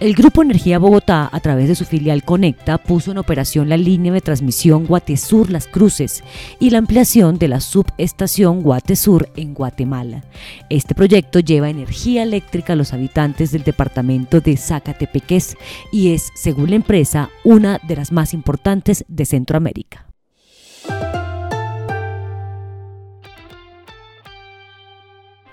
El Grupo Energía Bogotá, a través de su filial Conecta, puso en operación la línea de transmisión Guatesur Las Cruces y la ampliación de la subestación Guatesur en Guatemala. Este proyecto lleva energía eléctrica a los habitantes del departamento de Zacatepeques y es, según la empresa, una de las más importantes de Centroamérica.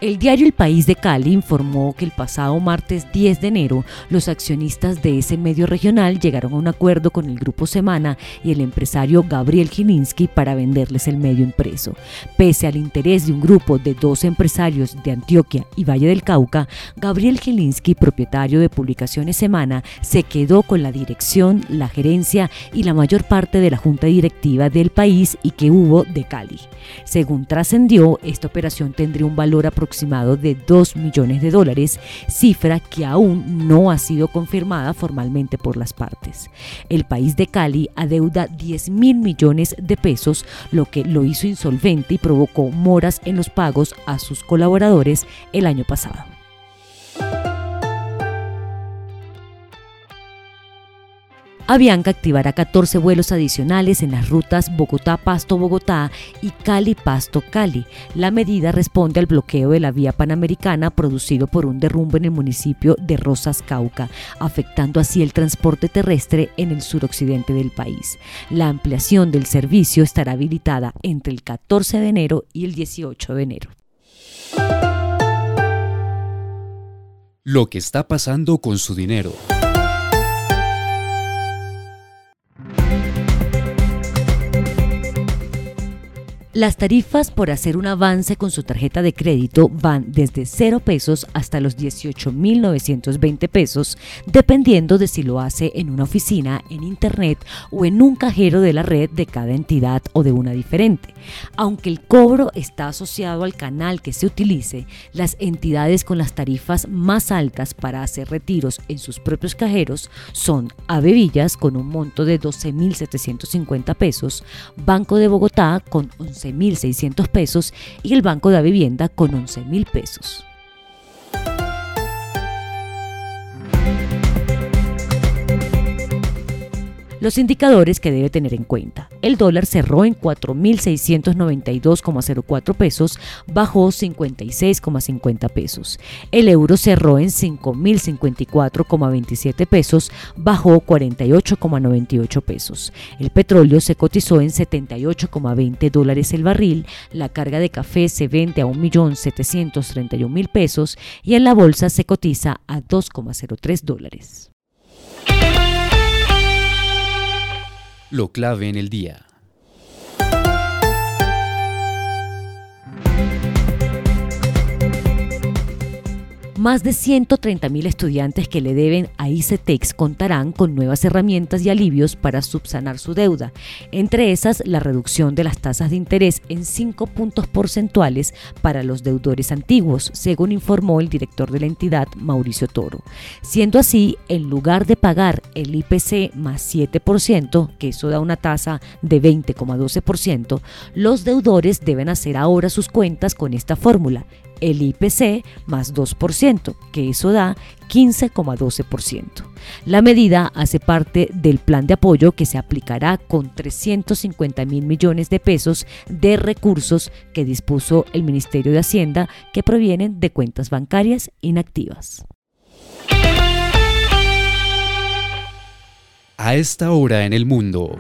El diario El País de Cali informó que el pasado martes 10 de enero los accionistas de ese medio regional llegaron a un acuerdo con el Grupo Semana y el empresario Gabriel Gilinski para venderles el medio impreso. Pese al interés de un grupo de dos empresarios de Antioquia y Valle del Cauca, Gabriel Gilinski, propietario de Publicaciones Semana, se quedó con la dirección, la gerencia y la mayor parte de la junta directiva del país y que hubo de Cali. Según trascendió, esta operación tendría un valor aproximado aproximado de 2 millones de dólares, cifra que aún no ha sido confirmada formalmente por las partes. El país de Cali adeuda 10 mil millones de pesos, lo que lo hizo insolvente y provocó moras en los pagos a sus colaboradores el año pasado. Avianca activará 14 vuelos adicionales en las rutas Bogotá-Pasto-Bogotá y Cali-Pasto-Cali. La medida responde al bloqueo de la vía panamericana producido por un derrumbe en el municipio de Rosas Cauca, afectando así el transporte terrestre en el suroccidente del país. La ampliación del servicio estará habilitada entre el 14 de enero y el 18 de enero. Lo que está pasando con su dinero. Las tarifas por hacer un avance con su tarjeta de crédito van desde 0 pesos hasta los 18.920 pesos, dependiendo de si lo hace en una oficina, en internet o en un cajero de la red de cada entidad o de una diferente. Aunque el cobro está asociado al canal que se utilice, las entidades con las tarifas más altas para hacer retiros en sus propios cajeros son Avevillas con un monto de 12.750 pesos, Banco de Bogotá con 11 11.600 pesos y el Banco de Vivienda con 11.000 pesos. Los indicadores que debe tener en cuenta. El dólar cerró en 4.692,04 pesos, bajó 56,50 pesos. El euro cerró en 5.054,27 pesos, bajó 48,98 pesos. El petróleo se cotizó en 78,20 dólares el barril. La carga de café se vende a 1.731.000 pesos y en la bolsa se cotiza a 2,03 dólares. Lo clave en el día. Más de 130.000 estudiantes que le deben a ICETEX contarán con nuevas herramientas y alivios para subsanar su deuda, entre esas la reducción de las tasas de interés en 5 puntos porcentuales para los deudores antiguos, según informó el director de la entidad, Mauricio Toro. Siendo así, en lugar de pagar el IPC más 7%, que eso da una tasa de 20,12%, los deudores deben hacer ahora sus cuentas con esta fórmula el IPC más 2%, que eso da 15,12%. La medida hace parte del plan de apoyo que se aplicará con 350 mil millones de pesos de recursos que dispuso el Ministerio de Hacienda que provienen de cuentas bancarias inactivas. A esta hora en el mundo.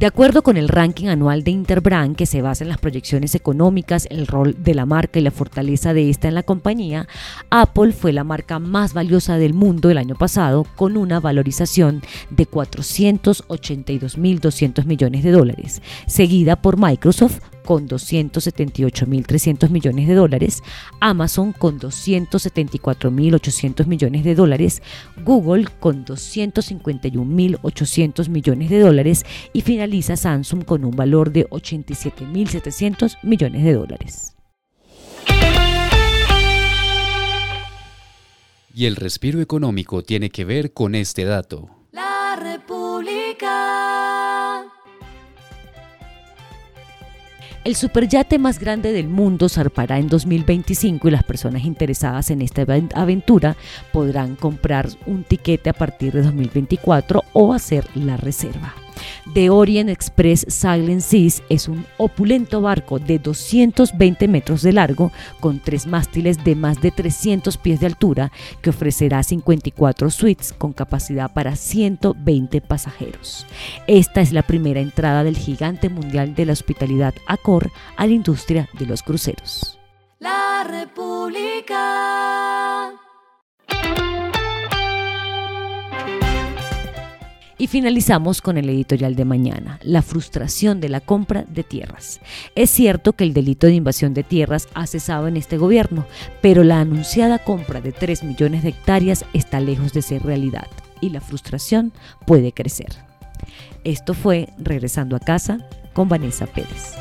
De acuerdo con el ranking anual de Interbrand, que se basa en las proyecciones económicas, el rol de la marca y la fortaleza de esta en la compañía, Apple fue la marca más valiosa del mundo el año pasado con una valorización de 482.200 millones de dólares, seguida por Microsoft con 278.300 millones de dólares, Amazon con 274.800 millones de dólares, Google con 251.800 millones de dólares y finaliza Samsung con un valor de 87.700 millones de dólares. Y el respiro económico tiene que ver con este dato. La República. El superyate más grande del mundo zarpará en 2025 y las personas interesadas en esta aventura podrán comprar un tiquete a partir de 2024 o hacer la reserva. The Orient Express Silent Seas es un opulento barco de 220 metros de largo con tres mástiles de más de 300 pies de altura que ofrecerá 54 suites con capacidad para 120 pasajeros. Esta es la primera entrada del gigante mundial de la hospitalidad Accor a la industria de los cruceros. La República. Y finalizamos con el editorial de mañana, la frustración de la compra de tierras. Es cierto que el delito de invasión de tierras ha cesado en este gobierno, pero la anunciada compra de 3 millones de hectáreas está lejos de ser realidad y la frustración puede crecer. Esto fue Regresando a casa con Vanessa Pérez.